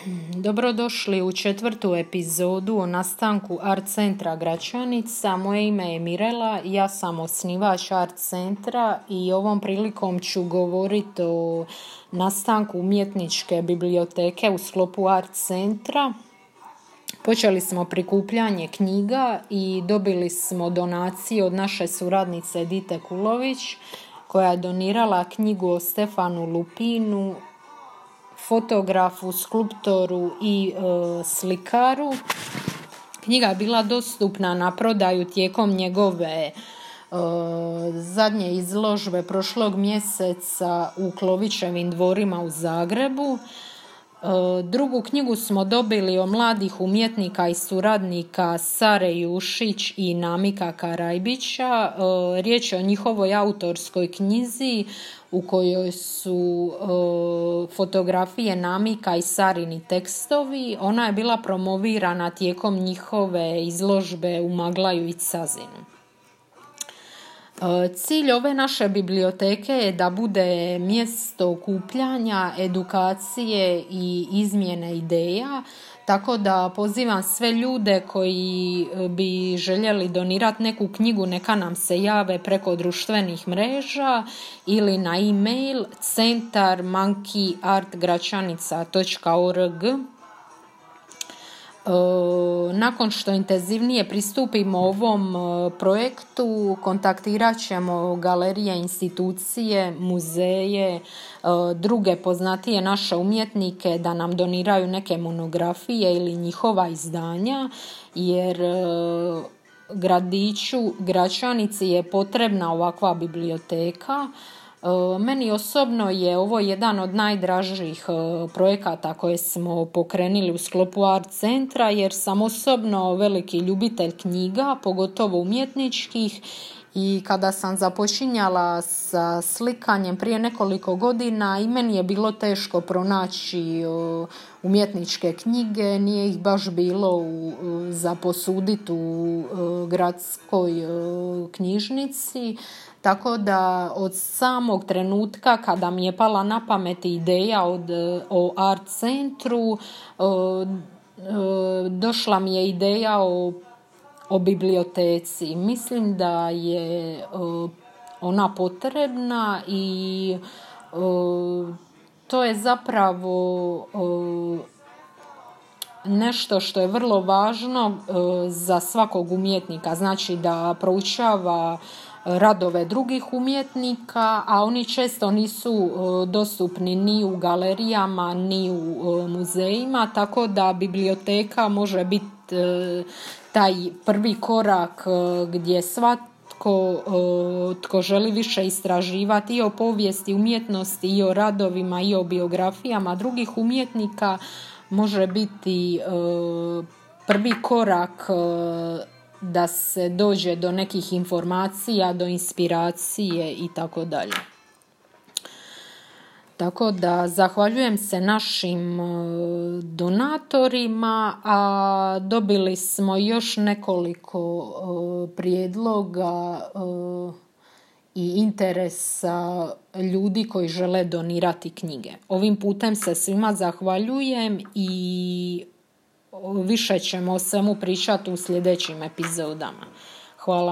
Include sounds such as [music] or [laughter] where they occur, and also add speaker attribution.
Speaker 1: [clears throat] Dobrodošli u četvrtu epizodu o nastanku Art Centra Gračanica. Moje ime je Mirela, ja sam osnivač Art Centra i ovom prilikom ću govoriti o nastanku umjetničke biblioteke u sklopu Art Centra. Počeli smo prikupljanje knjiga i dobili smo donacije od naše suradnice Dite Kulović koja je donirala knjigu o Stefanu Lupinu fotografu, skulptoru i e, slikaru. Knjiga je bila dostupna na prodaju tijekom njegove e, zadnje izložbe prošlog mjeseca u Klovićevim dvorima u Zagrebu. E, drugu knjigu smo dobili o mladih umjetnika i suradnika Sare Jušić i Namika Karajbića. E, riječ je o njihovoj autorskoj knjizi u kojoj su e, fotografije Namika i Sarini tekstovi. Ona je bila promovirana tijekom njihove izložbe u Maglaju i Cazinu. Cilj ove naše biblioteke je da bude mjesto okupljanja, edukacije i izmjene ideja, tako da pozivam sve ljude koji e, bi željeli donirati neku knjigu, neka nam se jave preko društvenih mreža ili na e-mail centar E, nakon što intenzivnije pristupimo ovom e, projektu, kontaktirat ćemo galerije, institucije, muzeje, e, druge poznatije naše umjetnike da nam doniraju neke monografije ili njihova izdanja, jer gradiću, Gračanici je potrebna ovakva biblioteka E, meni osobno je ovo jedan od najdražih e, projekata koje smo pokrenuli u sklopu Art Centra jer sam osobno veliki ljubitelj knjiga, pogotovo umjetničkih i kada sam započinjala sa slikanjem prije nekoliko godina i meni je bilo teško pronaći e, umjetničke knjige, nije ih baš bilo za posuditi u gradskoj knjižnici. Tako da od samog trenutka kada mi je pala na pamet ideja od, o art centru, došla mi je ideja o, o biblioteci. Mislim da je ona potrebna i to je zapravo nešto što je vrlo važno za svakog umjetnika. Znači da proučava radove drugih umjetnika, a oni često nisu e, dostupni ni u galerijama, ni u e, muzejima, tako da biblioteka može biti e, taj prvi korak gdje svatko tko želi više istraživati i o povijesti umjetnosti i o radovima i o biografijama drugih umjetnika može biti prvi korak da se dođe do nekih informacija, do inspiracije i tako dalje. Tako da zahvaljujem se našim e, donatorima, a dobili smo još nekoliko e, prijedloga e, i interesa ljudi koji žele donirati knjige. Ovim putem se svima zahvaljujem i više ćemo o svemu pričati u sljedećim epizodama. Hvala.